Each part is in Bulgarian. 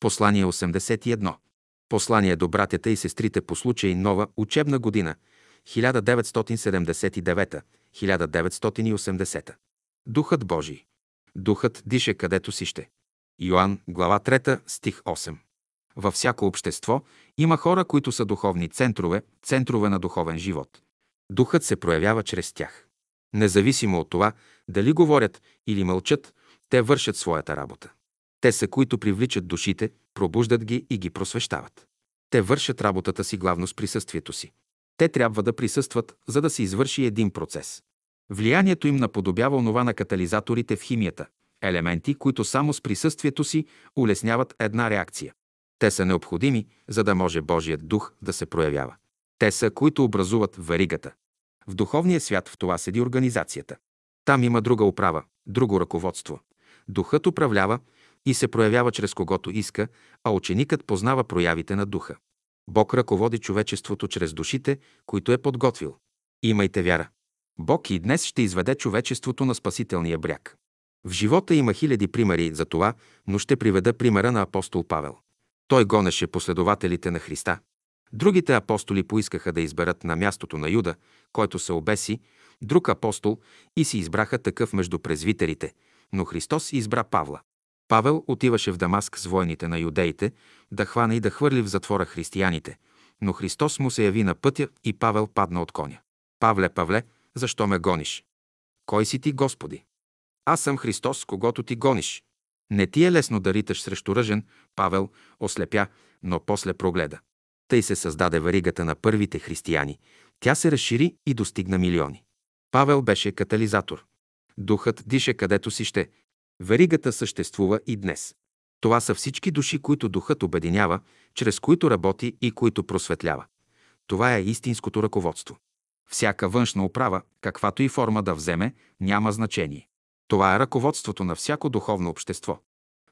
Послание 81. Послание до братята и сестрите по случай нова учебна година 1979-1980. Духът Божий. Духът дише където си ще. Йоанн, глава 3, стих 8. Във всяко общество има хора, които са духовни центрове, центрове на духовен живот. Духът се проявява чрез тях. Независимо от това дали говорят или мълчат, те вършат своята работа. Те са, които привличат душите, пробуждат ги и ги просвещават. Те вършат работата си главно с присъствието си. Те трябва да присъстват, за да се извърши един процес. Влиянието им наподобява онова на катализаторите в химията – елементи, които само с присъствието си улесняват една реакция. Те са необходими, за да може Божият дух да се проявява. Те са, които образуват варигата. В духовния свят в това седи организацията. Там има друга управа, друго ръководство. Духът управлява и се проявява чрез когото иска, а ученикът познава проявите на духа. Бог ръководи човечеството чрез душите, които е подготвил. Имайте вяра. Бог и днес ще изведе човечеството на спасителния бряг. В живота има хиляди примери за това, но ще приведа примера на апостол Павел. Той гонеше последователите на Христа. Другите апостоли поискаха да изберат на мястото на Юда, който се обеси, друг апостол и си избраха такъв между презвитерите, но Христос избра Павла. Павел отиваше в Дамаск с войните на юдеите да хване и да хвърли в затвора християните, но Христос му се яви на пътя и Павел падна от коня. Павле, Павле, защо ме гониш? Кой си ти, Господи? Аз съм Христос, когато ти гониш. Не ти е лесно да риташ срещу ръжен, Павел ослепя, но после прогледа. Тъй се създаде варигата на първите християни. Тя се разшири и достигна милиони. Павел беше катализатор. Духът дише където си ще. Веригата съществува и днес. Това са всички души, които духът обединява, чрез които работи и които просветлява. Това е истинското ръководство. Всяка външна управа, каквато и форма да вземе, няма значение. Това е ръководството на всяко духовно общество.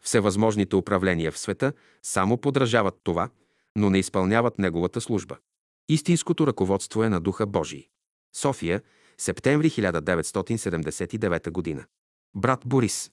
Всевъзможните управления в света само подражават това, но не изпълняват неговата служба. Истинското ръководство е на Духа Божий. София, септември 1979 г. Брат Борис